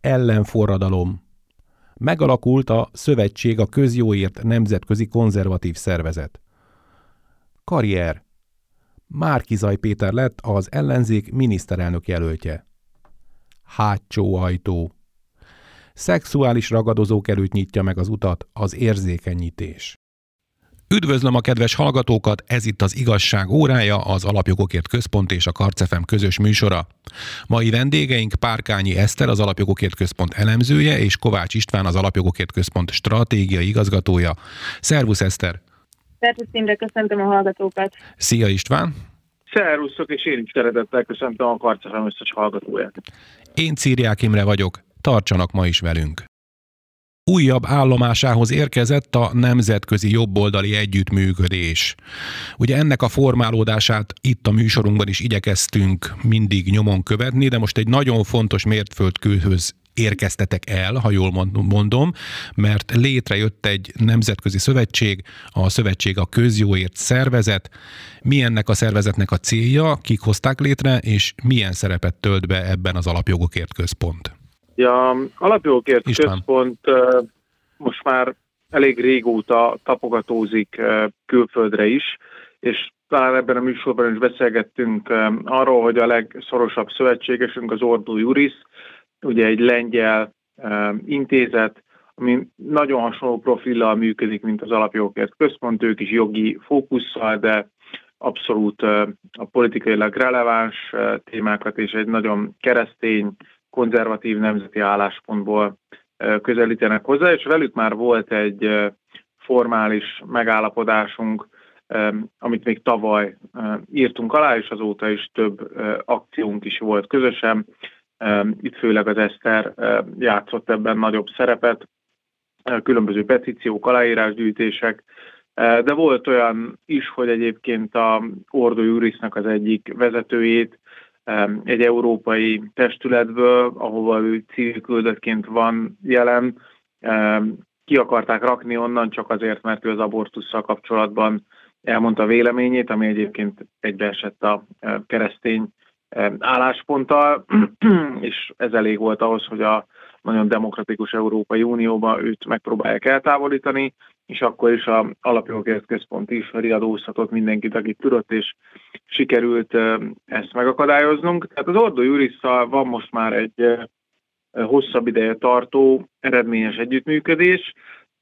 Ellenforradalom. Megalakult a Szövetség a Közjóért Nemzetközi Konzervatív Szervezet. Karrier. Márkizaj Péter lett az ellenzék miniszterelnök jelöltje. Hátsó ajtó. Szexuális ragadozók előtt nyitja meg az utat az érzékenyítés. Üdvözlöm a kedves hallgatókat, ez itt az Igazság órája, az Alapjogokért Központ és a Karcefem közös műsora. Mai vendégeink Párkányi Eszter, az Alapjogokért Központ elemzője, és Kovács István, az Alapjogokért Központ stratégiai igazgatója. Szervusz Eszter! Szervusz Imre, köszöntöm a hallgatókat! Szia István! Szervuszok, és én is szeretettel köszöntöm a Karcefem összes hallgatóját. Én Círiák Imre vagyok, tartsanak ma is velünk! Újabb állomásához érkezett a nemzetközi jobboldali együttműködés. Ugye ennek a formálódását itt a műsorunkban is igyekeztünk mindig nyomon követni, de most egy nagyon fontos mértföldkőhöz érkeztetek el, ha jól mondom, mert létrejött egy nemzetközi szövetség, a szövetség a közjóért szervezet. Mi ennek a szervezetnek a célja, kik hozták létre, és milyen szerepet tölt be ebben az alapjogokért központ? Ja, alapjogokért István. központ most már elég régóta tapogatózik külföldre is, és talán ebben a műsorban is beszélgettünk arról, hogy a legszorosabb szövetségesünk az Ordo Juris, ugye egy lengyel intézet, ami nagyon hasonló profillal működik, mint az alapjogokért központ, ők is jogi fókusszal, de abszolút a politikailag releváns témákat és egy nagyon keresztény, konzervatív nemzeti álláspontból közelítenek hozzá, és velük már volt egy formális megállapodásunk, amit még tavaly írtunk alá, és azóta is több akciónk is volt közösen. Itt főleg az Eszter játszott ebben nagyobb szerepet, különböző petíciók, aláírásgyűjtések, de volt olyan is, hogy egyébként a Ordo Jurisnak az egyik vezetőjét egy európai testületből, ahova ő civil küldöttként van jelen, ki akarták rakni onnan csak azért, mert ő az abortussal kapcsolatban elmondta véleményét, ami egyébként egybeesett a keresztény állásponttal, és ez elég volt ahhoz, hogy a nagyon demokratikus Európai Unióban őt megpróbálják eltávolítani, és akkor is a alapjogokért központ is riadóztatott mindenkit, akit tudott, és sikerült ezt megakadályoznunk. Tehát az Ordo Jurisszal van most már egy hosszabb ideje tartó eredményes együttműködés,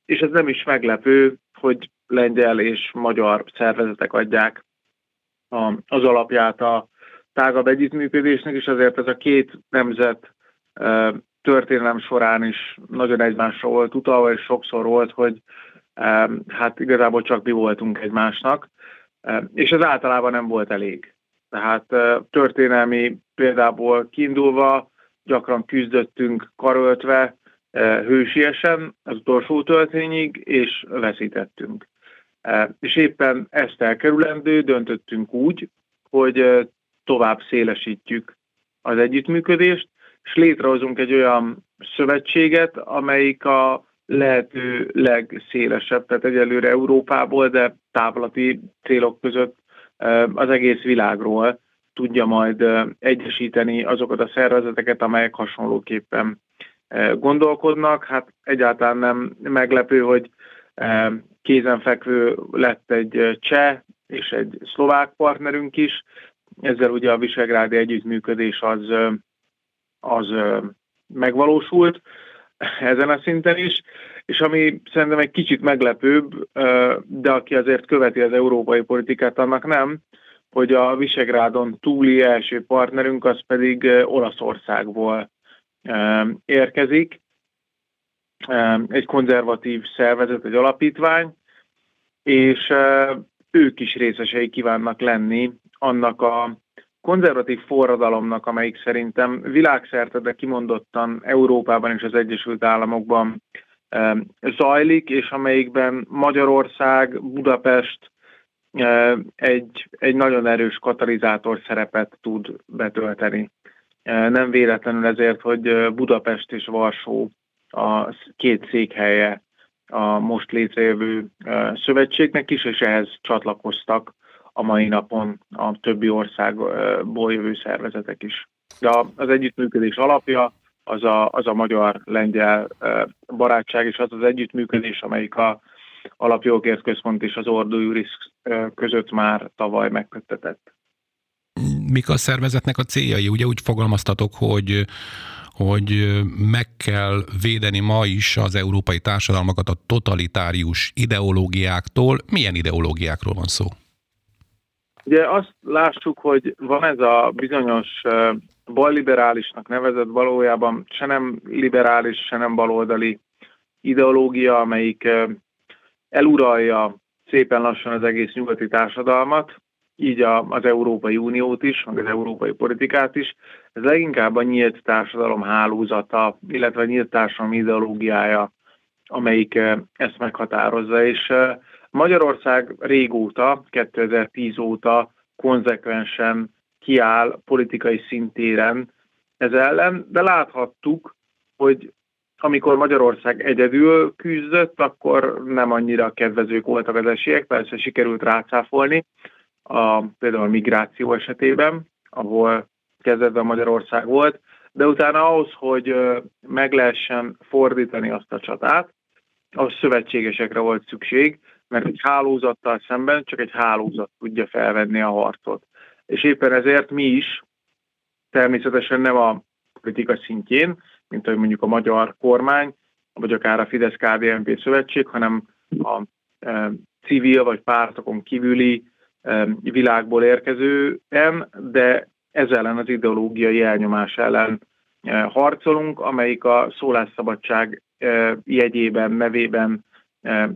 és ez nem is meglepő, hogy lengyel és magyar szervezetek adják az alapját a tágabb együttműködésnek, és azért ez a két nemzet történelem során is nagyon egymásra volt utalva, és sokszor volt, hogy hát igazából csak mi voltunk egymásnak, és ez általában nem volt elég. Tehát történelmi példából kiindulva gyakran küzdöttünk karöltve, hősiesen az utolsó töltényig, és veszítettünk. És éppen ezt elkerülendő döntöttünk úgy, hogy tovább szélesítjük az együttműködést, és létrehozunk egy olyan szövetséget, amelyik a lehető legszélesebb, tehát egyelőre Európából, de távlati célok között az egész világról tudja majd egyesíteni azokat a szervezeteket, amelyek hasonlóképpen gondolkodnak. Hát egyáltalán nem meglepő, hogy kézenfekvő lett egy cseh és egy szlovák partnerünk is. Ezzel ugye a visegrádi együttműködés az, az megvalósult ezen a szinten is, és ami szerintem egy kicsit meglepőbb, de aki azért követi az európai politikát, annak nem, hogy a Visegrádon túli első partnerünk az pedig Olaszországból érkezik, egy konzervatív szervezet, egy alapítvány, és ők is részesei kívánnak lenni annak a konzervatív forradalomnak, amelyik szerintem világszerte, de kimondottan Európában és az Egyesült Államokban zajlik, és amelyikben Magyarország, Budapest egy, egy nagyon erős katalizátor szerepet tud betölteni. Nem véletlenül ezért, hogy Budapest és Varsó a két székhelye a most létrejövő szövetségnek is, és ehhez csatlakoztak a mai napon a többi országból jövő szervezetek is. De az együttműködés alapja az a, az a magyar-lengyel barátság és az az együttműködés, amelyik a Alapjogért Központ és az Ordo Juris között már tavaly megköttetett. Mik a szervezetnek a céljai? Ugye úgy fogalmaztatok, hogy hogy meg kell védeni ma is az európai társadalmakat a totalitárius ideológiáktól. Milyen ideológiákról van szó? Ugye azt lássuk, hogy van ez a bizonyos balliberálisnak nevezett valójában se nem liberális, se nem baloldali ideológia, amelyik eluralja szépen lassan az egész nyugati társadalmat, így a, az Európai Uniót is, meg az európai politikát is. Ez leginkább a nyílt társadalom hálózata, illetve a nyílt társadalom ideológiája, amelyik ezt meghatározza. És Magyarország régóta, 2010 óta konzekvensen kiáll politikai szintéren ez ellen, de láthattuk, hogy amikor Magyarország egyedül küzdött, akkor nem annyira kedvezők voltak az esélyek, persze sikerült rácáfolni, a, például a migráció esetében, ahol kezdetben Magyarország volt, de utána ahhoz, hogy meg lehessen fordítani azt a csatát, ahhoz szövetségesekre volt szükség, mert egy hálózattal szemben csak egy hálózat tudja felvenni a harcot. És éppen ezért mi is, természetesen nem a politika szintjén, mint ahogy mondjuk a magyar kormány, vagy akár a Fidesz-KDNP szövetség, hanem a e, civil vagy pártokon kívüli e, világból érkezően, de ez ellen az ideológiai elnyomás ellen e, harcolunk, amelyik a szólásszabadság e, jegyében, nevében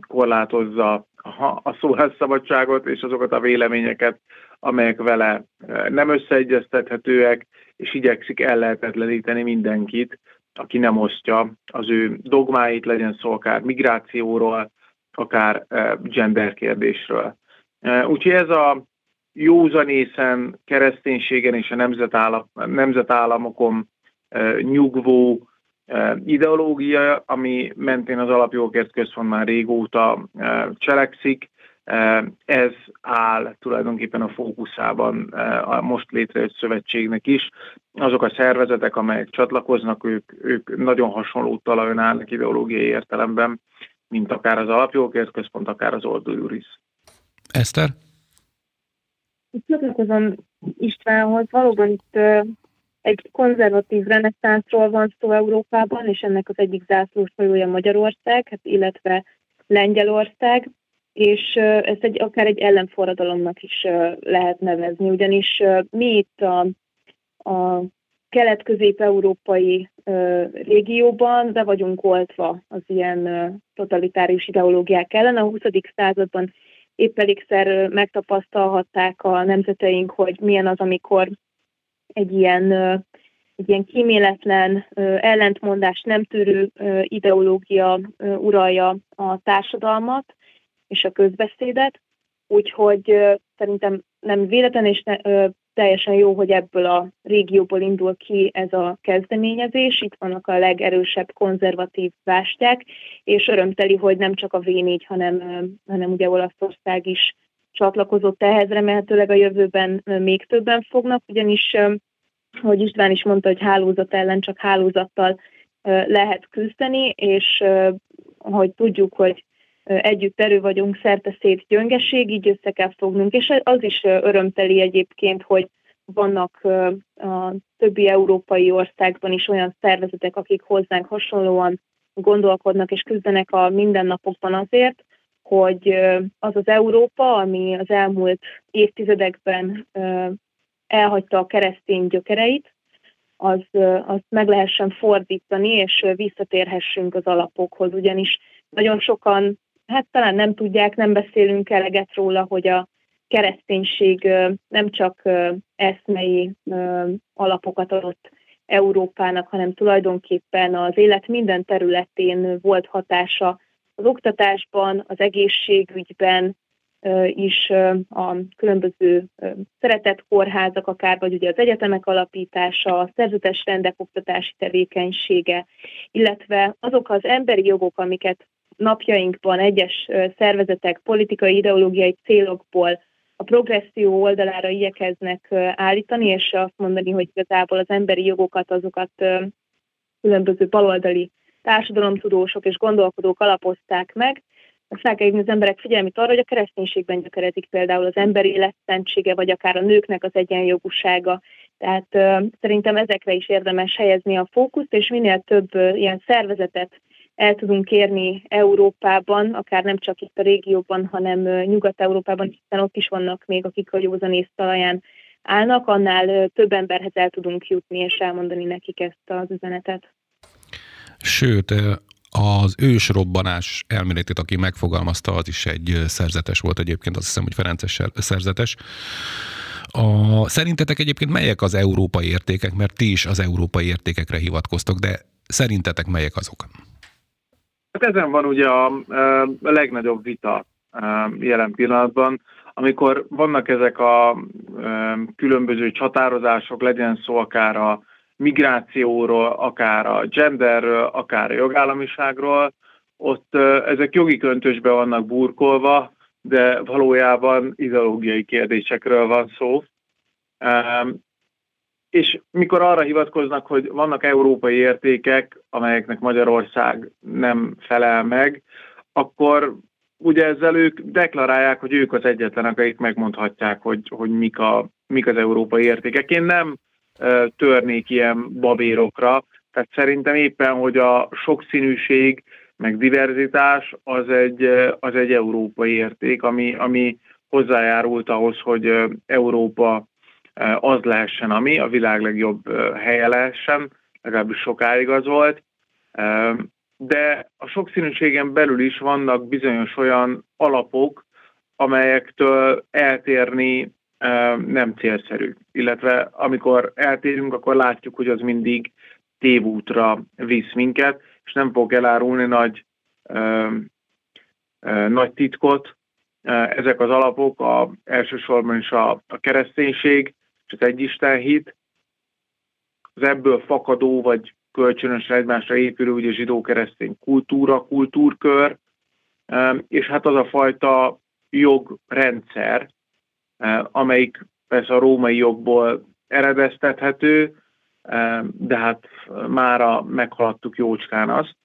korlátozza a szólásszabadságot és azokat a véleményeket, amelyek vele e, nem összeegyeztethetőek, és igyekszik ellehetetleníteni mindenkit, aki nem osztja az ő dogmáit, legyen szó akár migrációról, akár e, gender kérdésről. Úgyhogy ez a józanészen, kereszténységen és a nemzetállam, nemzetállamokon nyugvó ideológia, ami mentén az Alapjogokért Központ már régóta cselekszik, ez áll tulajdonképpen a fókuszában a most létrejött szövetségnek is. Azok a szervezetek, amelyek csatlakoznak, ők, ők nagyon hasonló talajon állnak ideológiai értelemben, mint akár az Alapjogokért Központ, akár az Ordo Juris. Eszter? Csatlakozom Istvánhoz. Valóban itt egy konzervatív reneszánszról van szó Európában, és ennek az egyik zászlós folyója Magyarország, hát illetve Lengyelország és ezt egy, akár egy ellenforradalomnak is lehet nevezni, ugyanis mi itt a, a kelet-közép-európai régióban be vagyunk oltva az ilyen totalitárius ideológiák ellen. A 20. században épp elégszer megtapasztalhatták a nemzeteink, hogy milyen az, amikor egy ilyen, egy ilyen kíméletlen, ellentmondás nem tűrő ideológia uralja a társadalmat, és a közbeszédet, úgyhogy szerintem nem véletlen, és ne, teljesen jó, hogy ebből a régióból indul ki ez a kezdeményezés. Itt vannak a legerősebb konzervatív vástyák, és örömteli, hogy nem csak a V4, hanem, hanem ugye Olaszország is csatlakozott ehhez, remélhetőleg a jövőben még többen fognak, ugyanis, hogy István is mondta, hogy hálózat ellen csak hálózattal lehet küzdeni, és hogy tudjuk, hogy együtt erő vagyunk, szerte szét gyöngeség, így össze kell fognunk. És az is örömteli egyébként, hogy vannak a többi európai országban is olyan szervezetek, akik hozzánk hasonlóan gondolkodnak és küzdenek a mindennapokban azért, hogy az az Európa, ami az elmúlt évtizedekben elhagyta a keresztény gyökereit, az, azt meg lehessen fordítani, és visszatérhessünk az alapokhoz, ugyanis nagyon sokan hát talán nem tudják, nem beszélünk eleget róla, hogy a kereszténység nem csak eszmei alapokat adott Európának, hanem tulajdonképpen az élet minden területén volt hatása az oktatásban, az egészségügyben is a különböző szeretett kórházak, akár vagy ugye az egyetemek alapítása, a szerzetes rendek oktatási tevékenysége, illetve azok az emberi jogok, amiket napjainkban egyes szervezetek politikai, ideológiai célokból a progresszió oldalára igyekeznek állítani, és azt mondani, hogy igazából az emberi jogokat azokat különböző baloldali társadalomtudósok és gondolkodók alapozták meg, fel kell az emberek figyelmét arra, hogy a kereszténységben gyökerezik például az emberi életszentsége, vagy akár a nőknek az egyenjogúsága. Tehát uh, szerintem ezekre is érdemes helyezni a fókuszt, és minél több uh, ilyen szervezetet el tudunk érni Európában, akár nem csak itt a régióban, hanem uh, Nyugat-Európában, hiszen ott is vannak még, akik a józanész talaján állnak, annál több emberhez el tudunk jutni, és elmondani nekik ezt az üzenetet. Sőt, az ősrobbanás elméletét, aki megfogalmazta, az is egy szerzetes volt egyébként, azt hiszem, hogy Ferences szerzetes. A, szerintetek egyébként melyek az európai értékek, mert ti is az európai értékekre hivatkoztok, de szerintetek melyek azok? Hát ezen van ugye a, a legnagyobb vita jelen pillanatban, amikor vannak ezek a különböző csatározások, legyen szó akár a migrációról, akár a genderről, akár a jogállamiságról, ott ezek jogi köntösbe vannak burkolva, de valójában ideológiai kérdésekről van szó. És mikor arra hivatkoznak, hogy vannak európai értékek, amelyeknek Magyarország nem felel meg, akkor ugye ezzel ők deklarálják, hogy ők az egyetlenek, akik megmondhatják, hogy, hogy mik, a, mik az európai értékek. Én nem törnék ilyen babérokra. Tehát szerintem éppen, hogy a sokszínűség, meg diverzitás az egy, az egy európai érték, ami, ami hozzájárult ahhoz, hogy Európa az lehessen, ami a világ legjobb helye lehessen, legalábbis sokáig az volt. De a sokszínűségen belül is vannak bizonyos olyan alapok, amelyektől eltérni nem célszerű. Illetve amikor eltérünk, akkor látjuk, hogy az mindig tévútra visz minket, és nem fog elárulni nagy, ö, ö, nagy titkot. Ezek az alapok a, elsősorban is a, a kereszténység és az egyisten hit, az ebből fakadó vagy kölcsönösen egymásra épülő ugye zsidó-keresztény kultúra, kultúrkör, és hát az a fajta jogrendszer, amelyik persze a római jogból eredeztethető, de hát mára meghaladtuk jócskán azt,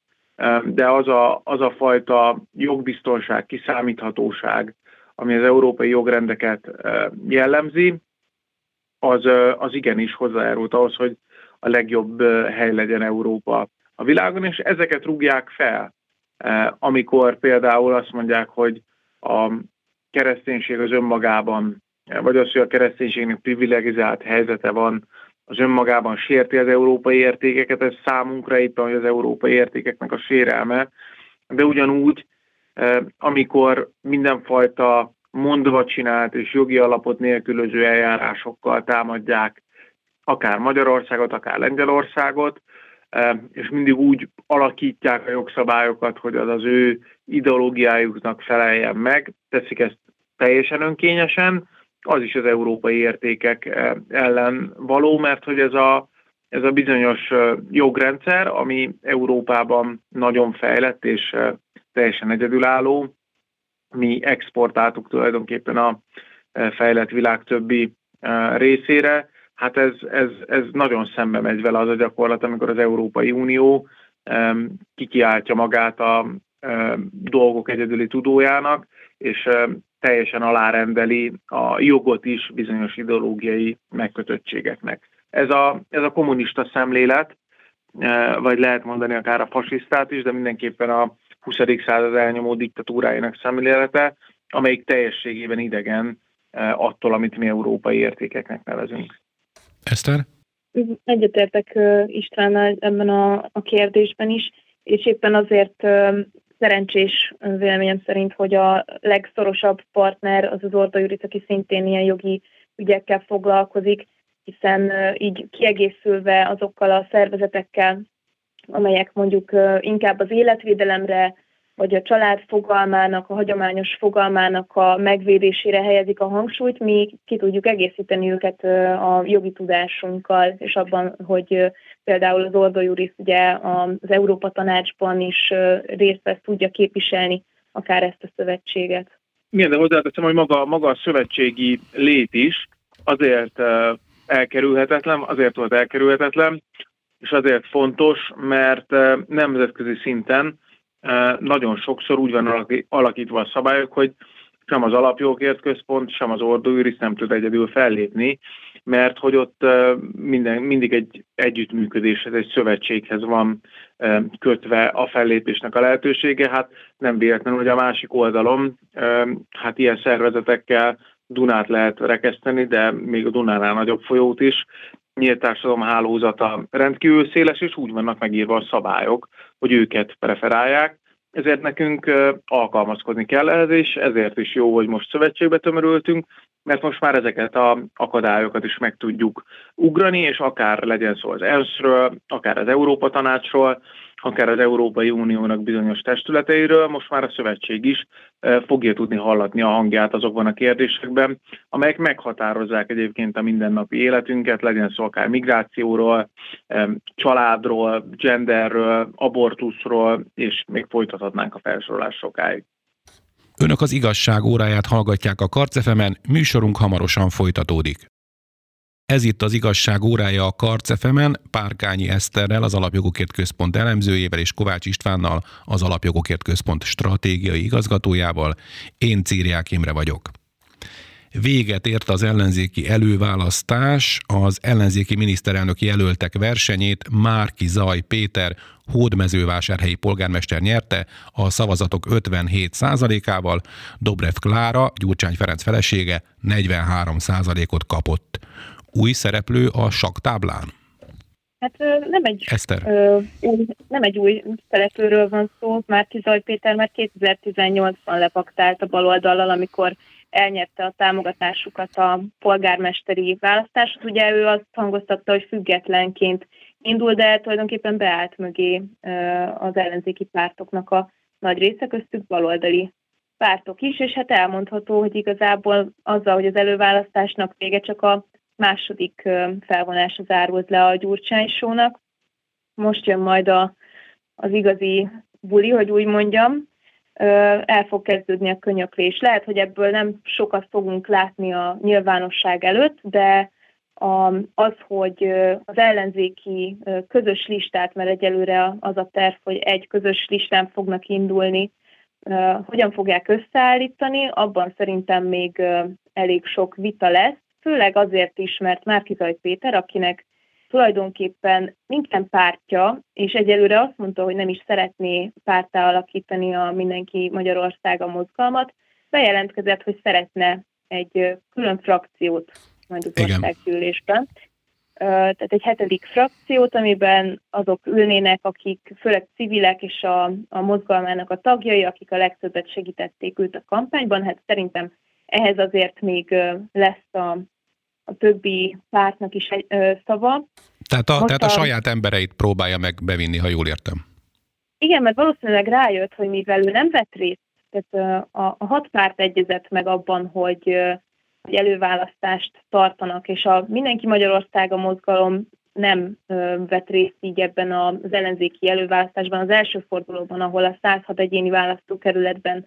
de az a, az a fajta jogbiztonság, kiszámíthatóság, ami az európai jogrendeket jellemzi, az, az igenis hozzájárult ahhoz, hogy a legjobb hely legyen Európa a világon, és ezeket rúgják fel, amikor például azt mondják, hogy a kereszténység az önmagában vagy az, hogy a kereszténységnek privilegizált helyzete van, az önmagában sérti az európai értékeket, ez számunkra éppen, hogy az európai értékeknek a sérelme, de ugyanúgy, eh, amikor mindenfajta mondva csinált és jogi alapot nélkülöző eljárásokkal támadják akár Magyarországot, akár Lengyelországot, eh, és mindig úgy alakítják a jogszabályokat, hogy az az ő ideológiájuknak feleljen meg, teszik ezt teljesen önkényesen, az is az európai értékek eh, ellen való, mert hogy ez a, ez a bizonyos eh, jogrendszer, ami Európában nagyon fejlett és eh, teljesen egyedülálló, mi exportáltuk tulajdonképpen a fejlett világ többi részére, hát ez, ez, ez nagyon szembe megy vele az a gyakorlat, amikor az Európai Unió kikiáltja magát a dolgok egyedüli tudójának, és teljesen alárendeli a jogot is bizonyos ideológiai megkötöttségeknek. Ez a, ez a kommunista szemlélet, e, vagy lehet mondani akár a fasisztát is, de mindenképpen a 20. század elnyomó diktatúrájának szemlélete, amelyik teljességében idegen e, attól, amit mi európai értékeknek nevezünk. Eszter? Egyetértek István ebben a, a kérdésben is, és éppen azért szerencsés véleményem szerint, hogy a legszorosabb partner az az Orda Juric, aki szintén ilyen jogi ügyekkel foglalkozik, hiszen így kiegészülve azokkal a szervezetekkel, amelyek mondjuk inkább az életvédelemre vagy a család fogalmának, a hagyományos fogalmának a megvédésére helyezik a hangsúlyt, mi ki tudjuk egészíteni őket a jogi tudásunkkal, és abban, hogy például az Ordo ugye az Európa Tanácsban is részt vesz, tudja képviselni akár ezt a szövetséget. Igen, de hozzáteszem, hogy maga, maga a szövetségi lét is azért elkerülhetetlen, azért volt elkerülhetetlen, és azért fontos, mert nemzetközi szinten nagyon sokszor úgy van alakítva a szabályok, hogy sem az alapjogért központ, sem az ordóűris nem tud egyedül fellépni, mert hogy ott minden, mindig egy együttműködéshez, egy szövetséghez van kötve a fellépésnek a lehetősége. Hát nem véletlenül, hogy a másik oldalon hát ilyen szervezetekkel Dunát lehet rekeszteni, de még a Dunánál nagyobb folyót is. Nyílt társadalom hálózata rendkívül széles, és úgy vannak megírva a szabályok, hogy őket preferálják. Ezért nekünk alkalmazkodni kell ehhez, és ezért is jó, hogy most szövetségbe tömörültünk, mert most már ezeket a akadályokat is meg tudjuk ugrani, és akár legyen szó az ENSZ-ről, akár az Európa Tanácsról, akár az Európai Uniónak bizonyos testületeiről, most már a szövetség is fogja tudni hallatni a hangját azokban a kérdésekben, amelyek meghatározzák egyébként a mindennapi életünket, legyen szó akár migrációról, családról, genderről, abortuszról, és még folytathatnánk a felsorolás sokáig. Önök az igazság óráját hallgatják a Karcefemen, műsorunk hamarosan folytatódik. Ez itt az igazság órája a Karcefemen, Párkányi Eszterrel, az Alapjogokért Központ elemzőjével és Kovács Istvánnal, az Alapjogokért Központ stratégiai igazgatójával. Én Círiák Imre vagyok. Véget ért az ellenzéki előválasztás, az ellenzéki miniszterelnök jelöltek versenyét Márki Zaj Péter hódmezővásárhelyi polgármester nyerte a szavazatok 57%-ával, Dobrev Klára, Gyurcsány Ferenc felesége 43%-ot kapott új szereplő a saktáblán? Hát nem egy, Eszter. Ö, nem egy új szereplőről van szó, már Zaj Péter már 2018-ban lepaktált a baloldallal, amikor elnyerte a támogatásukat a polgármesteri választásot. Ugye ő azt hangoztatta, hogy függetlenként indul, de tulajdonképpen beállt mögé az ellenzéki pártoknak a nagy része, köztük baloldali pártok is, és hát elmondható, hogy igazából azzal, hogy az előválasztásnak vége csak a második felvonása zárult le a Gyurcsány sónak. Most jön majd a, az igazi buli, hogy úgy mondjam, el fog kezdődni a könyöklés. Lehet, hogy ebből nem sokat fogunk látni a nyilvánosság előtt, de az, hogy az ellenzéki közös listát, mert egyelőre az a terv, hogy egy közös listán fognak indulni, hogyan fogják összeállítani, abban szerintem még elég sok vita lesz, főleg azért is, mert Márkizaj Péter, akinek tulajdonképpen nincsen pártja, és egyelőre azt mondta, hogy nem is szeretné pártá alakítani a Mindenki Magyarország a mozgalmat, bejelentkezett, hogy szeretne egy külön frakciót majd az országgyűlésben. Tehát egy hetedik frakciót, amiben azok ülnének, akik főleg civilek és a, a mozgalmának a tagjai, akik a legtöbbet segítették őt a kampányban. Hát szerintem ehhez azért még lesz a a többi pártnak is egy ö, szava. Tehát a, tehát a, a saját embereit próbálja meg bevinni, ha jól értem. Igen, mert valószínűleg rájött, hogy mivel ő nem vett részt, tehát a, a hat párt egyezett meg abban, hogy, hogy előválasztást tartanak, és a Mindenki Magyarország a mozgalom nem vett részt így ebben az ellenzéki előválasztásban, az első fordulóban, ahol a 106 egyéni választókerületben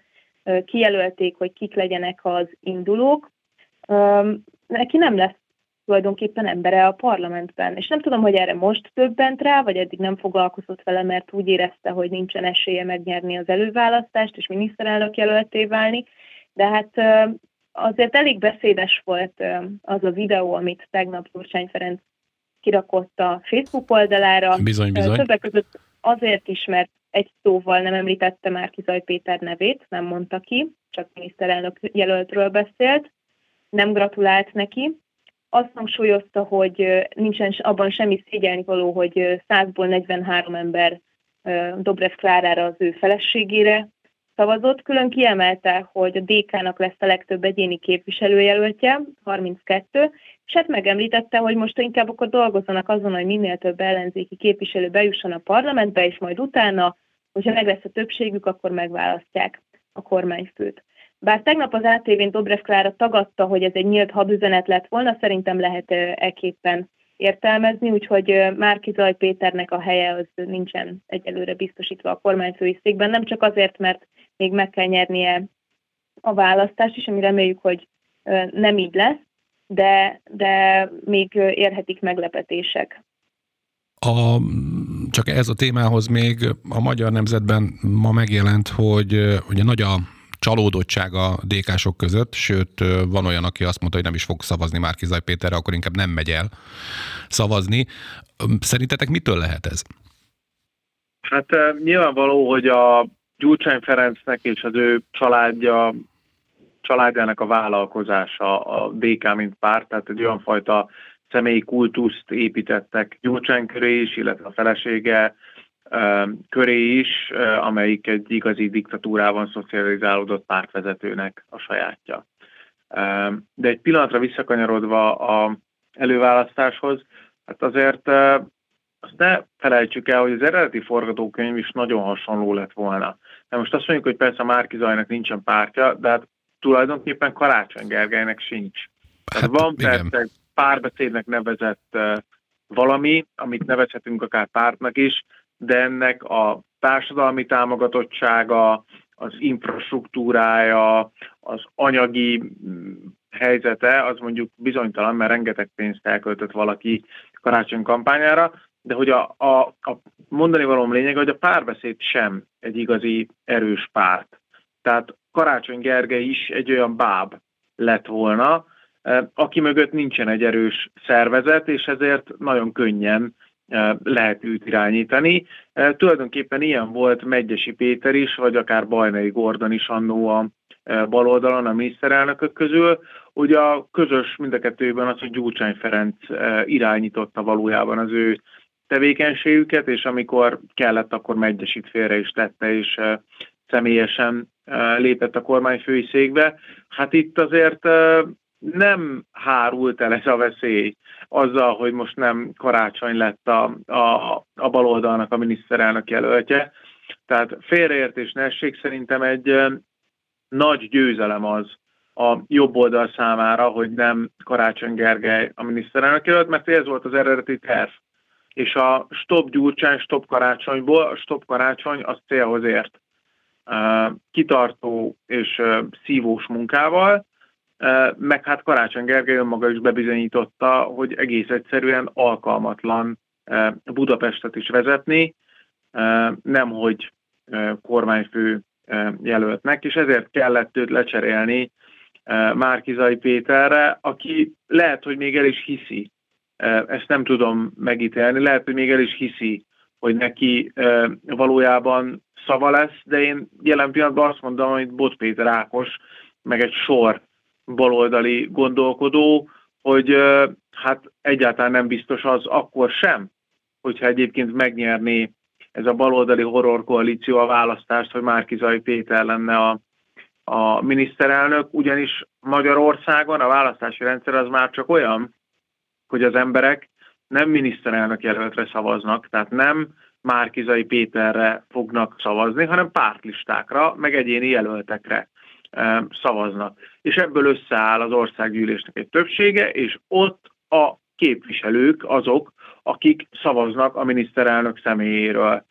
kijelölték, hogy kik legyenek az indulók neki nem lesz tulajdonképpen embere a parlamentben. És nem tudom, hogy erre most többent rá, vagy eddig nem foglalkozott vele, mert úgy érezte, hogy nincsen esélye megnyerni az előválasztást és miniszterelnök jelölté válni. De hát azért elég beszédes volt az a videó, amit tegnap Gyurcsány Ferenc kirakott a Facebook oldalára. Bizony, bizony. Többek között azért is, mert egy szóval nem említette már Kizaj Péter nevét, nem mondta ki, csak miniszterelnök jelöltről beszélt nem gratulált neki. Azt hangsúlyozta, hogy nincsen abban semmi szégyelni való, hogy 100-ból 43 ember Dobrev Klárára az ő feleségére szavazott. Külön kiemelte, hogy a DK-nak lesz a legtöbb egyéni képviselőjelöltje, 32, és hát megemlítette, hogy most inkább akkor dolgozzanak azon, hogy minél több ellenzéki képviselő bejusson a parlamentbe, és majd utána, hogyha meg lesz a többségük, akkor megválasztják a kormányfőt. Bár tegnap az ATV-n Dobrev Klára tagadta, hogy ez egy nyílt hadüzenet lett volna, szerintem lehet eképpen értelmezni, úgyhogy Márki Zaj Péternek a helye az nincsen egyelőre biztosítva a kormányfői székben, nem csak azért, mert még meg kell nyernie a választást is, ami reméljük, hogy nem így lesz, de, de még érhetik meglepetések. A, csak ez a témához még a Magyar Nemzetben ma megjelent, hogy ugye nagy a csalódottság a DK-sok között, sőt van olyan, aki azt mondta, hogy nem is fog szavazni Márkizaj Péterre, akkor inkább nem megy el szavazni. Szerintetek mitől lehet ez? Hát nyilvánvaló, hogy a Gyurcsány Ferencnek és az ő családja, családjának a vállalkozása a DK, mint párt, tehát egy olyan fajta személyi kultuszt építettek Gyurcsány köré is, illetve a felesége köré is, amelyik egy igazi diktatúrában szocializálódott pártvezetőnek a sajátja. De egy pillanatra visszakanyarodva a előválasztáshoz, hát azért azt ne felejtsük el, hogy az eredeti forgatókönyv is nagyon hasonló lett volna. De most azt mondjuk, hogy persze Márki Zajnak nincsen pártja, de hát tulajdonképpen Karácsony Gergelynek sincs. Hát, van persze párbeszédnek nevezett valami, amit nevezhetünk akár pártnak is, de ennek a társadalmi támogatottsága, az infrastruktúrája, az anyagi mm, helyzete, az mondjuk bizonytalan, mert rengeteg pénzt elköltött valaki karácsony kampányára, de hogy a, a, a mondani valóm lényeg, hogy a párbeszéd sem egy igazi erős párt. Tehát Karácsony Gergely is egy olyan báb lett volna, eh, aki mögött nincsen egy erős szervezet, és ezért nagyon könnyen lehet őt irányítani. Tulajdonképpen ilyen volt Megyesi Péter is, vagy akár Bajnai Gordon is annó a baloldalon a miniszterelnökök közül. Ugye a közös mind a kettőben az, hogy Gyurcsány Ferenc irányította valójában az ő tevékenységüket, és amikor kellett, akkor Megyesit félre is tette, és személyesen lépett a kormányfői székbe. Hát itt azért nem hárult el ez a veszély azzal, hogy most nem karácsony lett a, a, a baloldalnak a miniszterelnök jelöltje. Tehát félreértés ne essék, szerintem egy nagy győzelem az a jobb oldal számára, hogy nem Karácsony Gergely a miniszterelnök jelölt, mert ez volt az eredeti terv. És a stop Gyurcsány, stop Karácsonyból, a stop Karácsony az célhoz ért. Kitartó és szívós munkával, meg hát Karácsony Gergely önmaga is bebizonyította, hogy egész egyszerűen alkalmatlan Budapestet is vezetni, nemhogy kormányfő jelöltnek, és ezért kellett őt lecserélni Márkizai Péterre, aki lehet, hogy még el is hiszi, ezt nem tudom megítélni, lehet, hogy még el is hiszi, hogy neki valójában szava lesz, de én jelen pillanatban azt mondom, hogy Bot Péter Ákos, meg egy sor baloldali gondolkodó, hogy hát egyáltalán nem biztos az akkor sem, hogyha egyébként megnyerné ez a baloldali horror koalíció a választást, hogy Márkizai Péter lenne a, a miniszterelnök, ugyanis Magyarországon a választási rendszer az már csak olyan, hogy az emberek nem miniszterelnök jelöltre szavaznak, tehát nem Márkizai Péterre fognak szavazni, hanem pártlistákra, meg egyéni jelöltekre szavaznak. És ebből összeáll az országgyűlésnek egy többsége, és ott a képviselők azok, akik szavaznak a miniszterelnök személyéről.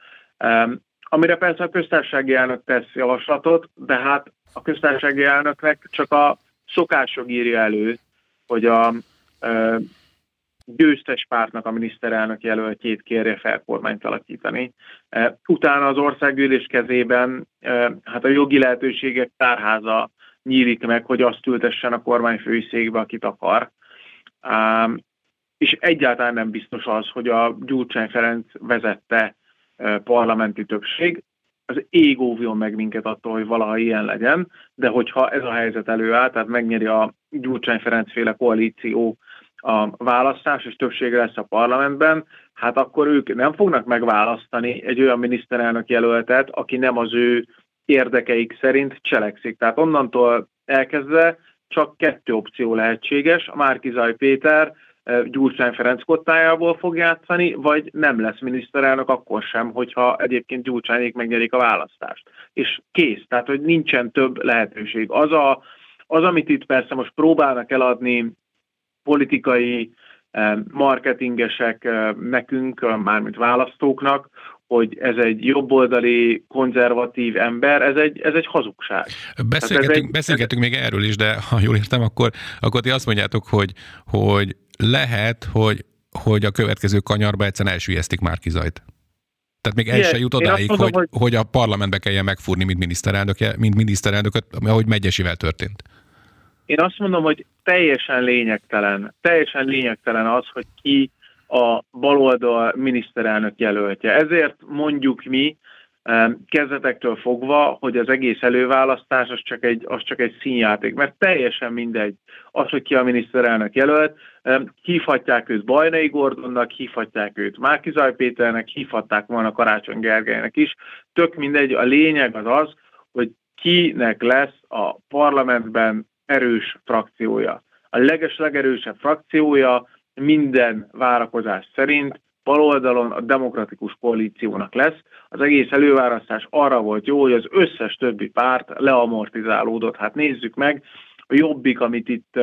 Amire persze a köztársasági elnök tesz javaslatot, de hát a köztársasági elnöknek csak a szokások írja elő, hogy a győztes pártnak a miniszterelnök jelöltjét kérje fel kormányt alakítani. E, utána az országgyűlés kezében e, hát a jogi lehetőségek tárháza nyílik meg, hogy azt ültessen a kormányfői székbe, akit akar. És egyáltalán nem biztos az, hogy a Gyurcsány Ferenc vezette e, parlamenti többség, az ég óvjon meg minket attól, hogy valaha ilyen legyen, de hogyha ez a helyzet előáll, tehát megnyeri a Gyurcsány Ferenc féle koalíció a választás, és többség lesz a parlamentben, hát akkor ők nem fognak megválasztani egy olyan miniszterelnök jelöltet, aki nem az ő érdekeik szerint cselekszik. Tehát onnantól elkezdve csak kettő opció lehetséges. A Márkizaj Péter eh, Gyurcsány Ferenc kottájából fog játszani, vagy nem lesz miniszterelnök akkor sem, hogyha egyébként Gyurcsányék megnyerik a választást. És kész, tehát hogy nincsen több lehetőség. Az, a, az amit itt persze most próbálnak eladni politikai eh, marketingesek eh, nekünk, mármint választóknak, hogy ez egy jobboldali, konzervatív ember, ez egy, ez egy hazugság. Beszélgetünk, egy, beszélgetünk még erről is, de ha jól értem, akkor, akkor ti azt mondjátok, hogy, hogy lehet, hogy hogy a következő kanyarba egyszerűen elsüllyesztik Márkizajt. Tehát még el se jut odáig, mondom, hogy, hogy, hogy a parlamentbe kelljen megfúrni, mint miniszterelnök, mint miniszterelnököt, ahogy Megyesivel történt. Én azt mondom, hogy teljesen lényegtelen, teljesen lényegtelen az, hogy ki a baloldal miniszterelnök jelöltje. Ezért mondjuk mi, kezdetektől fogva, hogy az egész előválasztás az csak egy, az csak egy színjáték, mert teljesen mindegy az, hogy ki a miniszterelnök jelölt, hívhatják őt Bajnai Gordonnak, hívhatják őt Márkizaj Péternek, hívhatták volna Karácsony Gergelynek is, tök mindegy, a lényeg az az, hogy kinek lesz a parlamentben erős frakciója. A leges-legerősebb frakciója minden várakozás szerint baloldalon a demokratikus koalíciónak lesz. Az egész előválasztás arra volt jó, hogy az összes többi párt leamortizálódott. Hát nézzük meg, a jobbik, amit itt,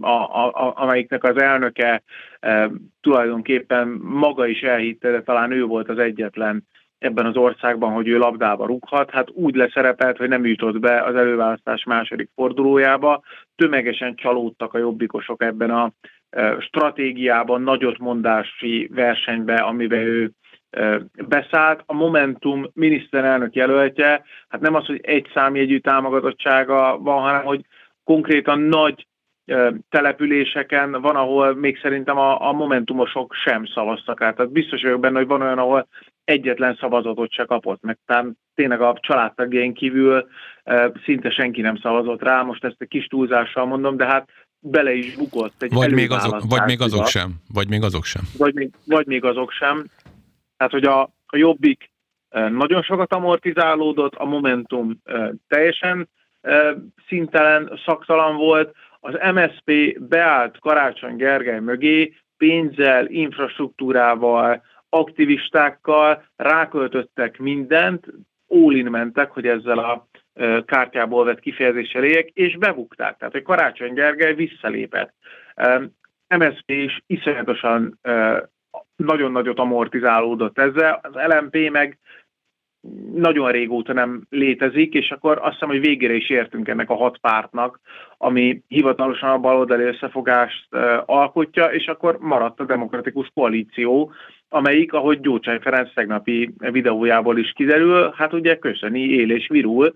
a, a, a, amelyiknek az elnöke e, tulajdonképpen maga is elhitte, de talán ő volt az egyetlen ebben az országban, hogy ő labdába rúghat, hát úgy leszerepelt, hogy nem jutott be az előválasztás második fordulójába. Tömegesen csalódtak a jobbikosok ebben a stratégiában, nagyot mondási versenybe, amiben ő beszállt. A Momentum miniszterelnök jelöltje, hát nem az, hogy egy számjegyű támogatottsága van, hanem hogy konkrétan nagy településeken van, ahol még szerintem a, a Momentumosok sem szavaztak át. Tehát biztos vagyok benne, hogy van olyan, ahol egyetlen szavazatot se kapott, meg tényleg a családtagjain kívül szinte senki nem szavazott rá, most ezt egy kis túlzással mondom, de hát bele is bukott egy vagy még, azok, vagy még azok sem. Vagy még azok sem. Vagy még, vagy még azok sem. Tehát, hogy a, a Jobbik nagyon sokat amortizálódott, a Momentum teljesen szintelen, szaktalan volt, az MSP beállt Karácsony Gergely mögé, pénzzel, infrastruktúrával, aktivistákkal, ráköltöttek mindent, all mentek, hogy ezzel a kártyából vett kifejezéssel éljek, és bebukták. Tehát, hogy Karácsony Gergely visszalépett. MSZP is iszonyatosan nagyon nagyot amortizálódott ezzel, az LMP meg nagyon régóta nem létezik, és akkor azt hiszem, hogy végére is értünk ennek a hat pártnak, ami hivatalosan a baloldali összefogást alkotja, és akkor maradt a demokratikus koalíció, amelyik, ahogy Gyurcsány Ferenc tegnapi videójából is kiderül, hát ugye köszöni, él és virul,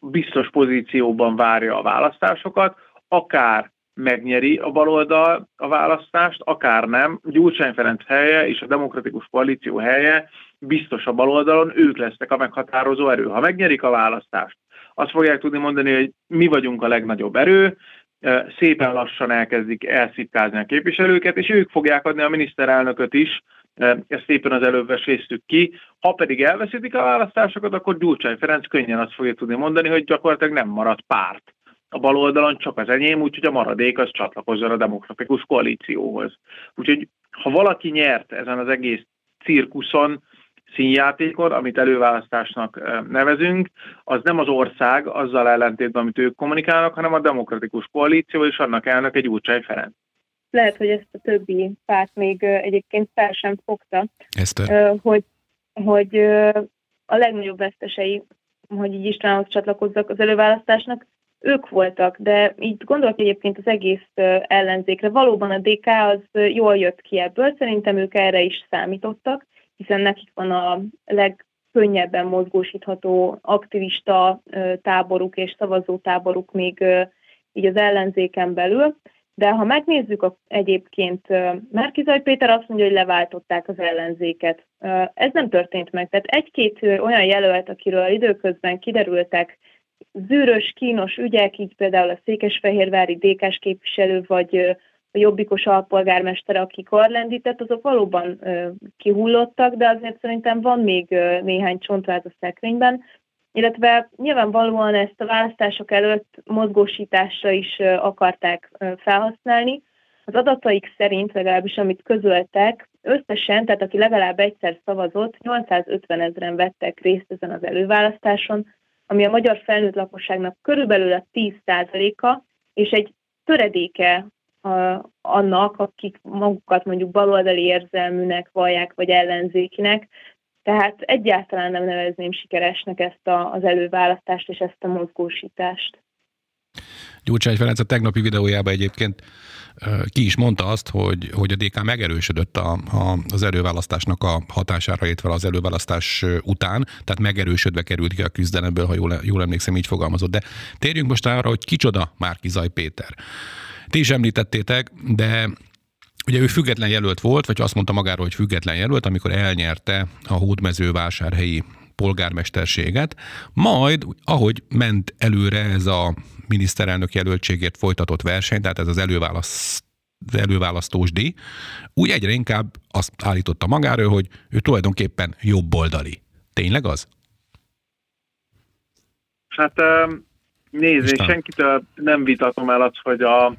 biztos pozícióban várja a választásokat, akár megnyeri a baloldal a választást, akár nem. Gyurcsány Ferenc helye és a demokratikus koalíció helye biztos a baloldalon, ők lesznek a meghatározó erő. Ha megnyerik a választást, azt fogják tudni mondani, hogy mi vagyunk a legnagyobb erő, szépen lassan elkezdik elszipkázni a képviselőket, és ők fogják adni a miniszterelnököt is, ezt szépen az előbb veséztük ki. Ha pedig elveszítik a választásokat, akkor Gyurcsány Ferenc könnyen azt fogja tudni mondani, hogy gyakorlatilag nem maradt párt. A bal oldalon csak az enyém, úgyhogy a maradék az csatlakozzon a demokratikus koalícióhoz. Úgyhogy ha valaki nyert ezen az egész cirkuszon, színjátékot, amit előválasztásnak nevezünk, az nem az ország azzal ellentétben, amit ők kommunikálnak, hanem a demokratikus koalíció és annak elnök egy Gyurcsány Ferenc lehet, hogy ezt a többi párt még egyébként fel sem fogta, Eszter. hogy, hogy a legnagyobb vesztesei, hogy így Istvánhoz csatlakozzak az előválasztásnak, ők voltak, de így gondolok egyébként az egész ellenzékre. Valóban a DK az jól jött ki ebből, szerintem ők erre is számítottak, hiszen nekik van a legkönnyebben mozgósítható aktivista táboruk és szavazótáboruk még így az ellenzéken belül. De ha megnézzük a, egyébként, Márkizaj Péter azt mondja, hogy leváltották az ellenzéket. Ez nem történt meg. Tehát egy-két olyan jelölt, akiről időközben kiderültek zűrös, kínos ügyek, így például a Székesfehérvári DK-s képviselő, vagy a jobbikos alpolgármester, aki karlendített, azok valóban kihullottak, de azért szerintem van még néhány csontváz a szekrényben, illetve nyilvánvalóan ezt a választások előtt mozgósításra is akarták felhasználni. Az adataik szerint, legalábbis amit közöltek, összesen, tehát aki legalább egyszer szavazott, 850 ezeren vettek részt ezen az előválasztáson, ami a magyar felnőtt lakosságnak körülbelül a 10%-a, és egy töredéke annak, akik magukat mondjuk baloldali érzelműnek vallják, vagy ellenzékinek, tehát egyáltalán nem nevezném sikeresnek ezt a, az előválasztást és ezt a mozgósítást. Gyurcsány Ferenc a tegnapi videójában egyébként ki is mondta azt, hogy, hogy a DK megerősödött a, a, az előválasztásnak a hatására, illetve az előválasztás után, tehát megerősödve került ki a küzdelemből, ha jól, jól emlékszem, így fogalmazott. De térjünk most arra, hogy kicsoda Márkizaj Péter. Ti is említettétek, de Ugye ő független jelölt volt, vagy azt mondta magáról, hogy független jelölt, amikor elnyerte a hódmezővásárhelyi polgármesterséget, majd, ahogy ment előre ez a miniszterelnök jelöltségért folytatott verseny, tehát ez az előválaszt az előválasztós díj, úgy egyre inkább azt állította magáról, hogy ő tulajdonképpen jobboldali. Tényleg az? Hát nézd, senkitől nem vitatom el azt, hogy a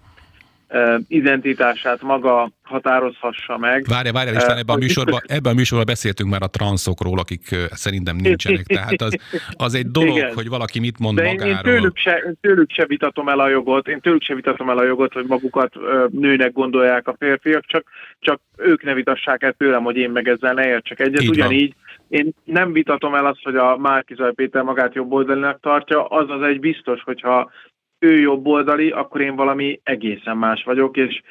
identitását maga határozhassa meg. Várja, várja, István, ebben a, műsorban, ebben a műsorban beszéltünk már a transzokról, akik szerintem nincsenek, tehát az, az egy dolog, Igen. hogy valaki mit mond De magáról. Én tőlük, se, tőlük se vitatom el a jogot, én tőlük se vitatom el a jogot, hogy magukat nőnek gondolják a férfiak, csak, csak ők ne vitassák el tőlem, hogy én meg ezzel ne értsek egyet. Így Ugyanígy van. én nem vitatom el azt, hogy a Márkizaj Péter magát jobboldalinak tartja, az az egy biztos, hogyha ő jobboldali, akkor én valami egészen más vagyok, és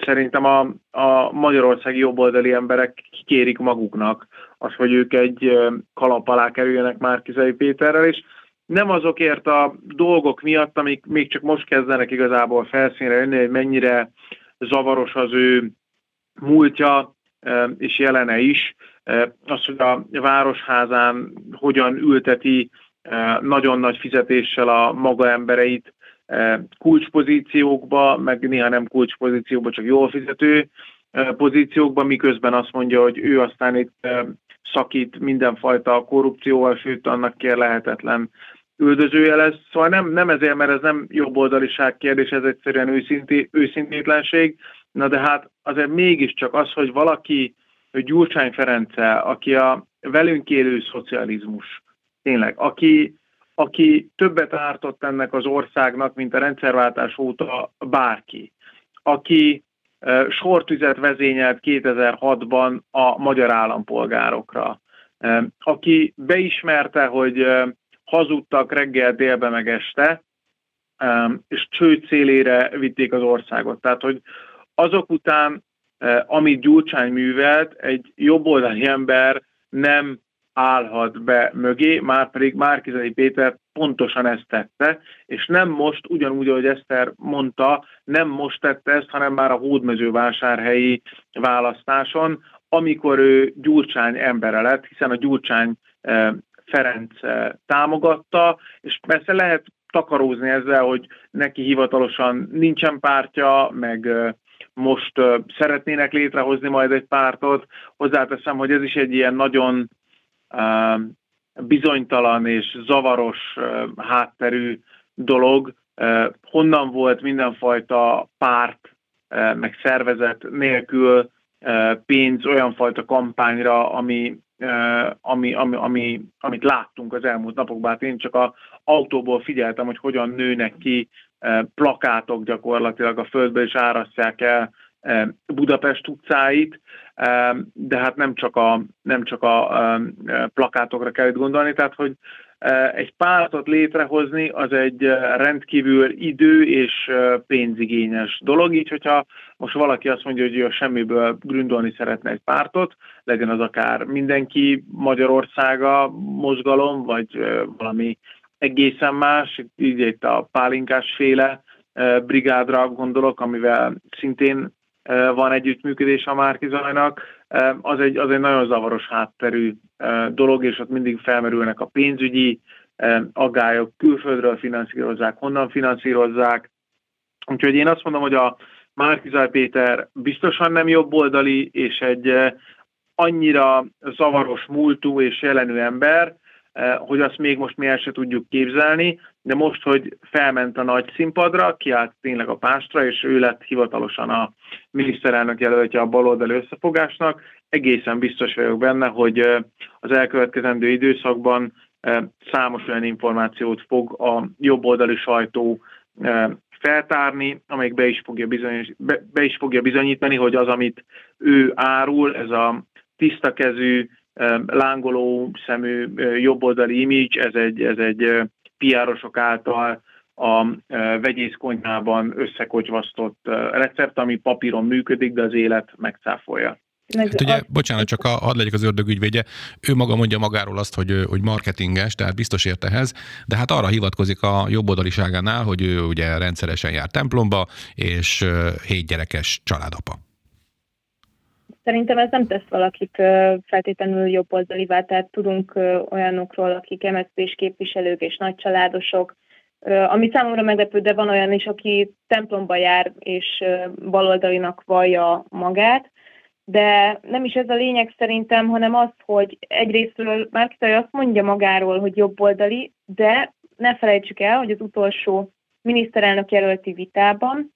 szerintem a, a magyarországi jobboldali emberek kikérik maguknak az, hogy ők egy kalap alá kerüljenek Márkizai Péterrel, és nem azokért a dolgok miatt, amik még csak most kezdenek igazából felszínre jönni, hogy mennyire zavaros az ő múltja és jelene is, az, hogy a városházán hogyan ülteti nagyon nagy fizetéssel a maga embereit kulcspozíciókba, meg néha nem kulcspozíciókba, csak jól fizető pozíciókba, miközben azt mondja, hogy ő aztán itt szakít mindenfajta korrupcióval, sőt annak kér lehetetlen üldözője lesz. Szóval nem, nem ezért, mert ez nem jobboldaliság kérdés, ez egyszerűen őszinti, őszintétlenség. Na de hát azért mégiscsak az, hogy valaki, hogy Gyurcsány Ference, aki a velünk élő szocializmus, tényleg, aki, aki többet ártott ennek az országnak, mint a rendszerváltás óta bárki, aki sortüzet vezényelt 2006-ban a magyar állampolgárokra, aki beismerte, hogy hazudtak reggel, délbe meg este, és csőd szélére vitték az országot. Tehát, hogy azok után, amit Gyurcsány művelt, egy jobboldali ember nem állhat be mögé, már pedig Márkizai Péter pontosan ezt tette, és nem most, ugyanúgy, ahogy Eszter mondta, nem most tette ezt, hanem már a hódmezővásárhelyi választáson, amikor ő Gyurcsány embere lett, hiszen a Gyurcsány eh, Ferenc eh, támogatta, és persze lehet takarózni ezzel, hogy neki hivatalosan nincsen pártja, meg eh, most szeretnének létrehozni majd egy pártot. Hozzáteszem, hogy ez is egy ilyen nagyon bizonytalan és zavaros hátterű dolog. Honnan volt mindenfajta párt, meg szervezet nélkül pénz olyan fajta kampányra, ami, ami, ami, ami, amit láttunk az elmúlt napokban. Hát én csak a autóból figyeltem, hogy hogyan nőnek ki plakátok gyakorlatilag a földbe, és árasztják el Budapest utcáit, de hát nem csak a, nem csak a plakátokra kell itt gondolni, tehát hogy egy pártot létrehozni az egy rendkívül idő és pénzigényes dolog, így hogyha most valaki azt mondja, hogy ő semmiből gründolni szeretne egy pártot, legyen az akár mindenki Magyarországa mozgalom, vagy valami egészen más, így itt a pálinkás féle brigádra gondolok, amivel szintén van együttműködés a Márkizajnak, az egy, az egy nagyon zavaros hátterű dolog, és ott mindig felmerülnek a pénzügyi aggályok, külföldről finanszírozzák, honnan finanszírozzák. Úgyhogy én azt mondom, hogy a Márkizaj Péter biztosan nem jobboldali, és egy annyira zavaros múltú és jelenő ember, hogy azt még most mi el se tudjuk képzelni, de most, hogy felment a nagy színpadra, kiállt tényleg a pástra, és ő lett hivatalosan a miniszterelnök jelöltje a baloldali összefogásnak, egészen biztos vagyok benne, hogy az elkövetkezendő időszakban számos olyan információt fog a jobboldali sajtó feltárni, amelyik be is, fogja bizonyos, be, be is fogja bizonyítani, hogy az, amit ő árul, ez a tiszta kezű, lángoló szemű jobboldali image, ez egy, ez egy piárosok által a vegyészkonyhában összekocsvasztott recept, ami papíron működik, de az élet megcáfolja. Hát ugye, bocsánat, csak a, hadd legyek az ördög ügyvédje, ő maga mondja magáról azt, hogy, hogy marketinges, tehát biztos ért ehhez, de hát arra hivatkozik a jobboldaliságánál, hogy ő ugye rendszeresen jár templomba, és hét gyerekes családapa. Szerintem ez nem tesz valakit feltétlenül jobboldalivá, tehát tudunk olyanokról, akik MSZP-s képviselők és nagycsaládosok, ami számomra meglepő, de van olyan is, aki templomba jár és baloldalinak vallja magát, de nem is ez a lényeg szerintem, hanem az, hogy egyrésztről Márkitai azt mondja magáról, hogy jobboldali, de ne felejtsük el, hogy az utolsó miniszterelnök jelölti vitában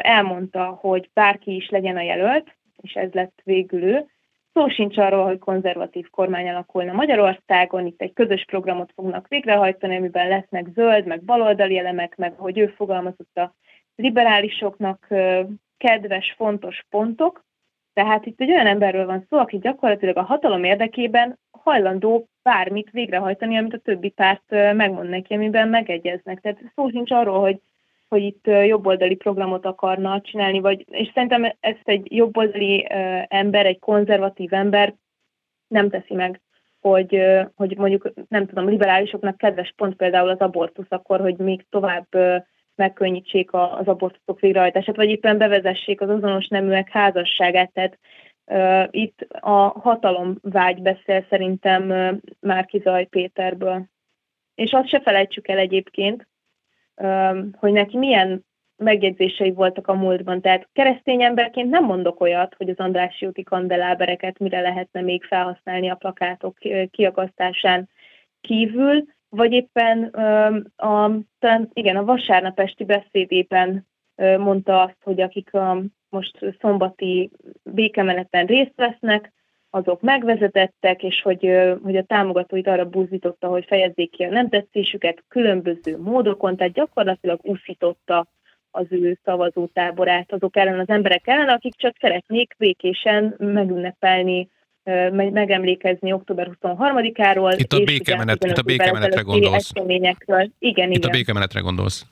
elmondta, hogy bárki is legyen a jelölt, és ez lett végül ő. Szó sincs arról, hogy konzervatív kormány alakulna Magyarországon, itt egy közös programot fognak végrehajtani, amiben lesznek zöld, meg baloldali elemek, meg hogy ő fogalmazott a liberálisoknak kedves, fontos pontok, tehát itt egy olyan emberről van szó, aki gyakorlatilag a hatalom érdekében hajlandó bármit végrehajtani, amit a többi párt megmond neki, amiben megegyeznek. Tehát szó sincs arról, hogy, hogy itt jobboldali programot akarna csinálni, vagy, és szerintem ezt egy jobboldali ember, egy konzervatív ember nem teszi meg, hogy, hogy mondjuk, nem tudom, liberálisoknak kedves pont például az abortusz, akkor, hogy még tovább megkönnyítsék az abortuszok végrehajtását, vagy éppen bevezessék az azonos neműek házasságát. Tehát uh, itt a hatalomvágy beszél szerintem uh, Márki Zaj Péterből. És azt se felejtsük el egyébként, hogy neki milyen megjegyzései voltak a múltban. Tehát keresztény emberként nem mondok olyat, hogy az Andrássy úti kandelábereket mire lehetne még felhasználni a plakátok kiakasztásán kívül, vagy éppen a, talán, igen, a vasárnap esti beszédében mondta azt, hogy akik a most szombati békemeneten részt vesznek, azok megvezetettek, és hogy, hogy a támogatóit arra buzdította, hogy fejezzék ki a nem tetszésüket különböző módokon, tehát gyakorlatilag uszította az ő szavazótáborát azok ellen az emberek ellen, akik csak szeretnék békésen megünnepelni megemlékezni október 23-áról. Itt a, békemenet, itt a békemenetre gondolsz. Igen, itt igen. a békemenetre gondolsz.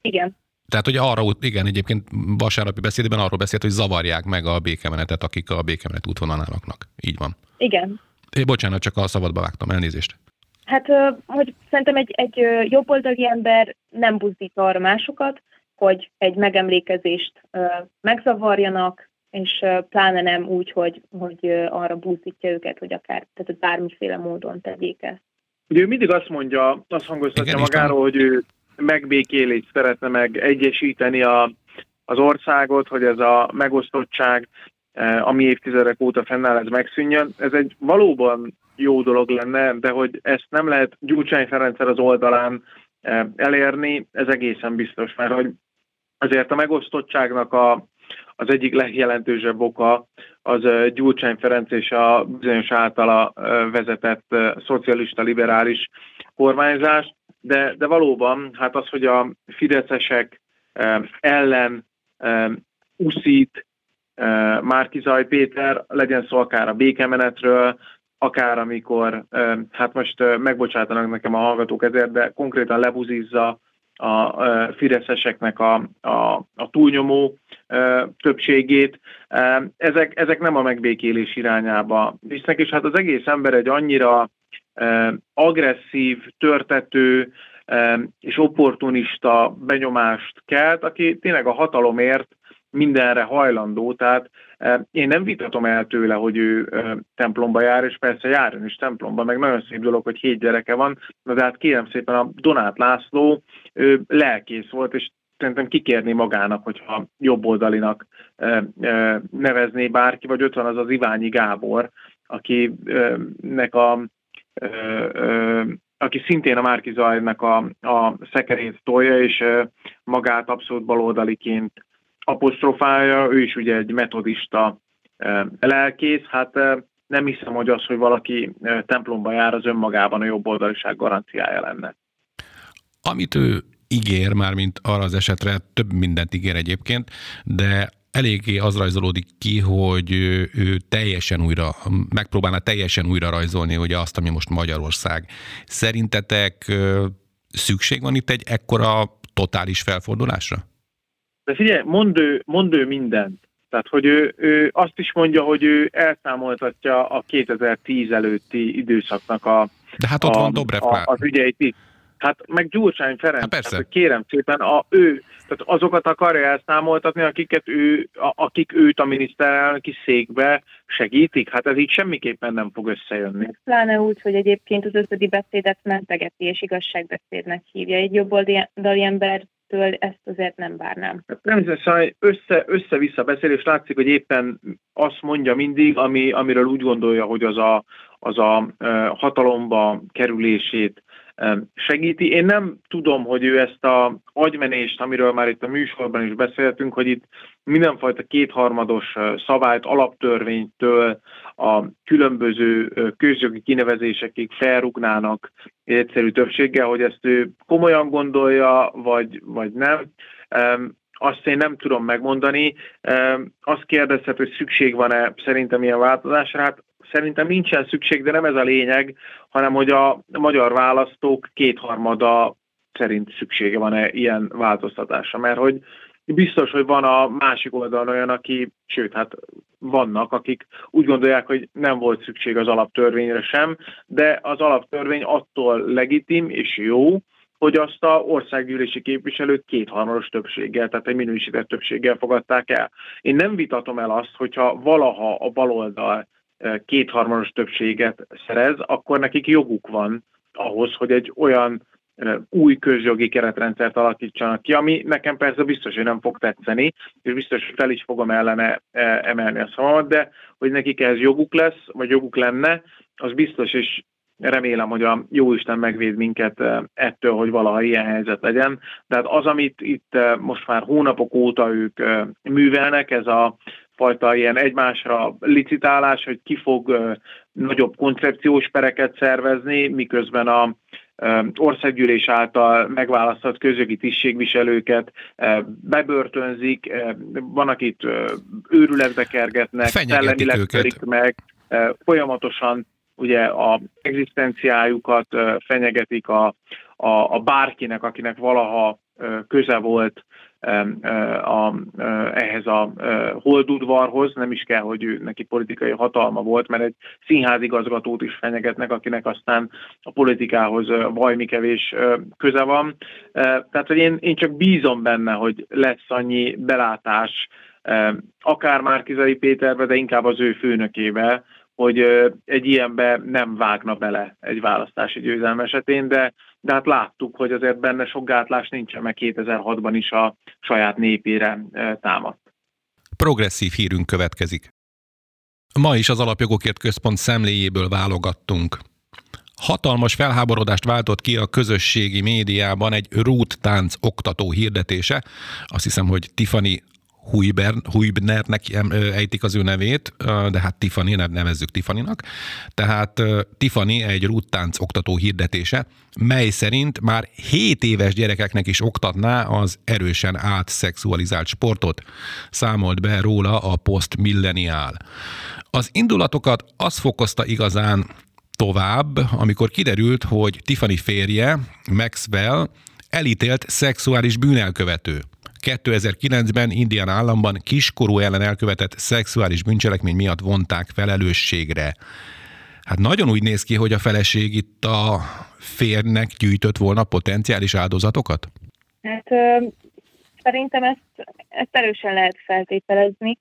Igen. Tehát, hogy arra, igen, egyébként vasárnapi beszédben arról beszélt, hogy zavarják meg a békemenetet, akik a békemenet útvonalán laknak. Így van. Igen. É, bocsánat, csak a szabadba vágtam, elnézést. Hát, hogy szerintem egy, egy jobboldali ember nem buzdít arra másokat, hogy egy megemlékezést megzavarjanak, és pláne nem úgy, hogy, hogy arra búzítja őket, hogy akár tehát bármiféle módon tegyék ezt. Ugye ő mindig azt mondja, azt hangoztatja magáról, hogy ő megbékélést szeretne meg egyesíteni a, az országot, hogy ez a megosztottság, ami évtizedek óta fennáll, ez megszűnjön. Ez egy valóban jó dolog lenne, de hogy ezt nem lehet Gyurcsány Ferencsel az oldalán elérni, ez egészen biztos, mert hogy azért a megosztottságnak a, az egyik legjelentősebb oka az Gyurcsány Ferenc és a bizonyos általa vezetett szocialista liberális kormányzás, de, de valóban hát az, hogy a fideszesek ellen uszít Márkizaj Péter, legyen szó akár a békemenetről, akár amikor, hát most megbocsátanak nekem a hallgatók ezért, de konkrétan lebuzizza a fideszeseknek a, a, a túlnyomó többségét. Ezek, ezek nem a megbékélés irányába visznek, és hát az egész ember egy annyira agresszív, törtető és opportunista benyomást kelt, aki tényleg a hatalomért mindenre hajlandó, tehát én nem vitatom el tőle, hogy ő templomba jár, és persze járjon is templomba, meg nagyon szép dolog, hogy hét gyereke van, de hát kérem szépen a Donát László ő lelkész volt, és szerintem kikérni magának, hogyha jobboldalinak nevezné bárki, vagy ott van az az Iványi Gábor, akinek a aki szintén a Márki Zajnak a, a szekerét tolja, és magát abszolút baloldaliként apostrofálja, ő is ugye egy metodista lelkész, hát nem hiszem, hogy az, hogy valaki templomba jár, az önmagában a jobb oldaliság garanciája lenne. Amit ő ígér, már mint arra az esetre, több mindent ígér egyébként, de eléggé az rajzolódik ki, hogy ő teljesen újra, megpróbálna teljesen újra rajzolni ugye azt, ami most Magyarország. Szerintetek szükség van itt egy ekkora totális felfordulásra? De figyelj, mond ő, mond ő mindent. Tehát, hogy ő, ő azt is mondja, hogy ő elszámoltatja a 2010 előtti időszaknak a, De hát ott a, van Dobrev a, az ügyeit is. Hát meg Gyurcsány Ferenc, hát persze. Tehát, kérem szépen, a, ő, tehát azokat akarja elszámoltatni, akiket ő, a, akik őt a miniszterelnöki székbe segítik. Hát ez így semmiképpen nem fog összejönni. Pláne úgy, hogy egyébként az összödi beszédet mentegeti és igazságbeszédnek hívja. Egy jobboldali ember től ezt azért nem várnám. Természetesen össze, össze-vissza beszél, és látszik, hogy éppen azt mondja mindig, ami, amiről úgy gondolja, hogy az a, az a hatalomba kerülését segíti. Én nem tudom, hogy ő ezt a agymenést, amiről már itt a műsorban is beszéltünk, hogy itt mindenfajta kétharmados szabályt, alaptörvénytől a különböző közjogi kinevezésekig felrugnának egyszerű többséggel, hogy ezt ő komolyan gondolja, vagy, vagy nem. Azt én nem tudom megmondani. Azt kérdezhet, hogy szükség van-e szerintem ilyen változásra. Hát Szerintem nincsen szükség, de nem ez a lényeg, hanem hogy a magyar választók kétharmada szerint szüksége van-e ilyen változtatásra, mert hogy biztos, hogy van a másik oldalon olyan, aki, sőt, hát vannak, akik úgy gondolják, hogy nem volt szükség az alaptörvényre sem, de az alaptörvény attól legitim és jó, hogy azt a országgyűlési képviselők kétharmados többséggel, tehát egy minősített többséggel fogadták el. Én nem vitatom el azt, hogyha valaha a baloldal kétharmados többséget szerez, akkor nekik joguk van ahhoz, hogy egy olyan új közjogi keretrendszert alakítsanak ki, ami nekem persze biztos, hogy nem fog tetszeni, és biztos, hogy fel is fogom ellene emelni a szavamat, de hogy nekik ez joguk lesz, vagy joguk lenne, az biztos, és remélem, hogy a Jóisten megvéd minket ettől, hogy valaha ilyen helyzet legyen. De hát az, amit itt most már hónapok óta ők művelnek, ez a fajta ilyen egymásra licitálás, hogy ki fog nagyobb koncepciós pereket szervezni, miközben a országgyűlés által megválasztott közjogi tisztségviselőket bebörtönzik, van, akit őrületbe kergetnek, szellemileg törik meg, folyamatosan ugye a egzisztenciájukat fenyegetik a, a, a bárkinek, akinek valaha köze volt a, ehhez a holdudvarhoz, nem is kell, hogy ő, neki politikai hatalma volt, mert egy színházigazgatót is fenyegetnek, akinek aztán a politikához vajmi kevés köze van. Tehát, hogy én, én csak bízom benne, hogy lesz annyi belátás, akár Márkizai Péterbe, de inkább az ő főnökébe, hogy egy ilyenbe nem vágna bele egy választási győzelem esetén, de, de hát láttuk, hogy azért benne sok gátlás nincsen, meg 2006-ban is a saját népére támadt. Progresszív hírünk következik. Ma is az Alapjogokért Központ szemléjéből válogattunk. Hatalmas felháborodást váltott ki a közösségi médiában egy rút tánc oktató hirdetése. Azt hiszem, hogy Tiffany Huiber, Huibnernek ejtik az ő nevét, de hát Tiffany, nevezzük Tiffanynak. Tehát Tiffany egy rúttánc oktató hirdetése, mely szerint már 7 éves gyerekeknek is oktatná az erősen átszexualizált sportot. Számolt be róla a Post Millenial. Az indulatokat az fokozta igazán tovább, amikor kiderült, hogy Tiffany férje, Maxwell, elítélt szexuális bűnelkövető. 2009-ben Indian államban kiskorú ellen elkövetett szexuális bűncselekmény miatt vonták felelősségre. Hát nagyon úgy néz ki, hogy a feleség itt a férnek gyűjtött volna potenciális áldozatokat? Hát ö, szerintem ezt, ezt erősen lehet feltételezni.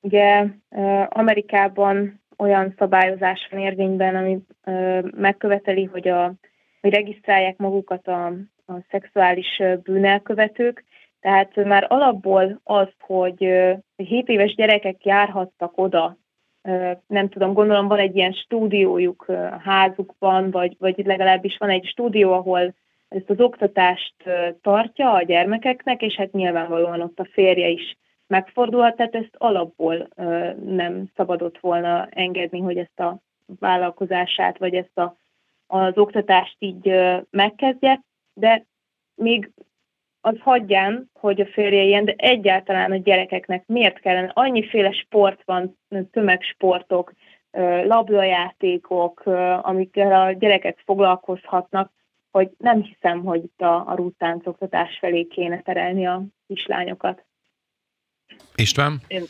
Ugye ö, Amerikában olyan szabályozás van érvényben, ami ö, megköveteli, hogy, a, hogy regisztrálják magukat a, a szexuális bűnelkövetők, tehát már alapból az, hogy 7 éves gyerekek járhattak oda, nem tudom, gondolom van egy ilyen stúdiójuk házukban, vagy, vagy legalábbis van egy stúdió, ahol ezt az oktatást tartja a gyermekeknek, és hát nyilvánvalóan ott a férje is megfordulhat, tehát ezt alapból nem szabadott volna engedni, hogy ezt a vállalkozását, vagy ezt a, az oktatást így megkezdje, de még az hagyján, hogy a férje ilyen, de egyáltalán a gyerekeknek miért kellene? Annyiféle sport van, tömegsportok, labdajátékok, amikkel a gyerekek foglalkozhatnak. hogy nem hiszem, hogy itt a, a rúttáncoktatás felé kéne terelni a kislányokat. István? Én,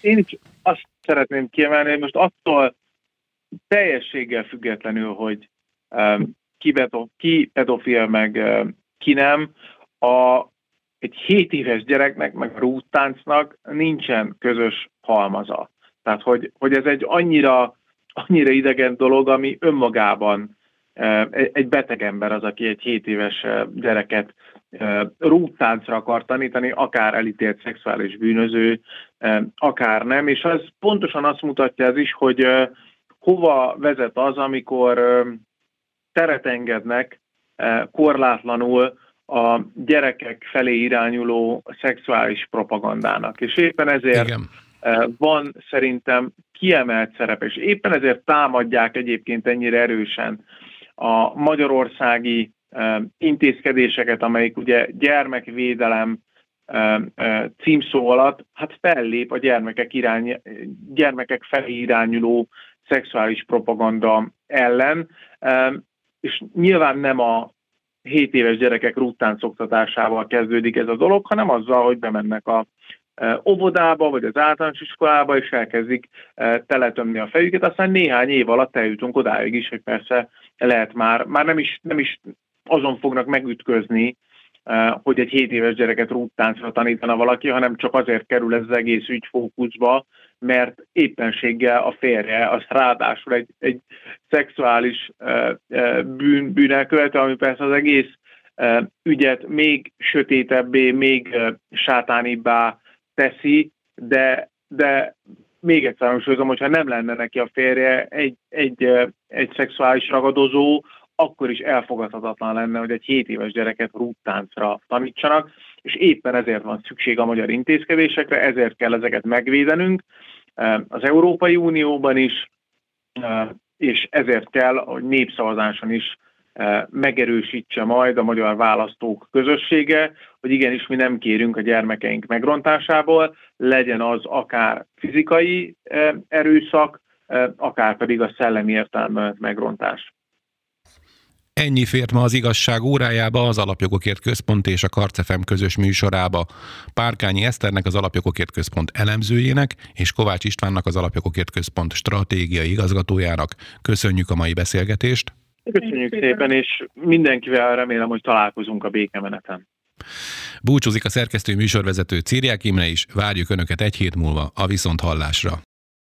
én is azt szeretném kiemelni, hogy most attól teljességgel függetlenül, hogy um, ki, beto, ki pedofil, meg um, ki nem, a, egy 7 éves gyereknek, meg a nincsen közös halmaza. Tehát, hogy, hogy ez egy annyira, annyira idegen dolog, ami önmagában egy beteg ember az, aki egy 7 éves gyereket rúttáncra akar tanítani, akár elítélt szexuális bűnöző, akár nem, és az pontosan azt mutatja ez is, hogy hova vezet az, amikor teret engednek korlátlanul a gyerekek felé irányuló szexuális propagandának. És éppen ezért Igen. van szerintem kiemelt szerep, és éppen ezért támadják egyébként ennyire erősen a magyarországi intézkedéseket, amelyik ugye gyermekvédelem címszó alatt hát fellép a gyermekek, irány, gyermekek felé irányuló szexuális propaganda ellen, és nyilván nem a 7 éves gyerekek rúttáncoktatásával kezdődik ez a dolog, hanem azzal, hogy bemennek a óvodába, vagy az általános iskolába, és elkezdik teletömni a fejüket, aztán néhány év alatt eljutunk odáig is, hogy persze lehet már, már nem is, nem is azon fognak megütközni, hogy egy 7 éves gyereket rúttáncra tanítana valaki, hanem csak azért kerül ez az egész ügy fókuszba, mert éppenséggel a férje az ráadásul egy, egy szexuális bűn, bűnelkövető, ami persze az egész ügyet még sötétebbé, még sátánibbá teszi, de, de még egyszer hangsúlyozom, hogyha nem lenne neki a férje egy, egy, egy szexuális ragadozó, akkor is elfogadhatatlan lenne, hogy egy 7 éves gyereket rúttáncra tanítsanak, és éppen ezért van szükség a magyar intézkedésekre, ezért kell ezeket megvédenünk az Európai Unióban is, és ezért kell, hogy népszavazáson is megerősítse majd a magyar választók közössége, hogy igenis mi nem kérünk a gyermekeink megrontásából, legyen az akár fizikai erőszak, akár pedig a szellemi értelme megrontás. Ennyi fért ma az igazság órájába, az Alapjogokért Központ és a Karcefem közös műsorába. Párkányi Eszternek, az Alapjogokért Központ elemzőjének, és Kovács Istvánnak, az Alapjogokért Központ stratégiai igazgatójának. Köszönjük a mai beszélgetést! Köszönjük szépen, és mindenkivel remélem, hogy találkozunk a békemeneten. Búcsúzik a szerkesztő műsorvezető Círiák Imre is, várjuk Önöket egy hét múlva a Viszont Hallásra.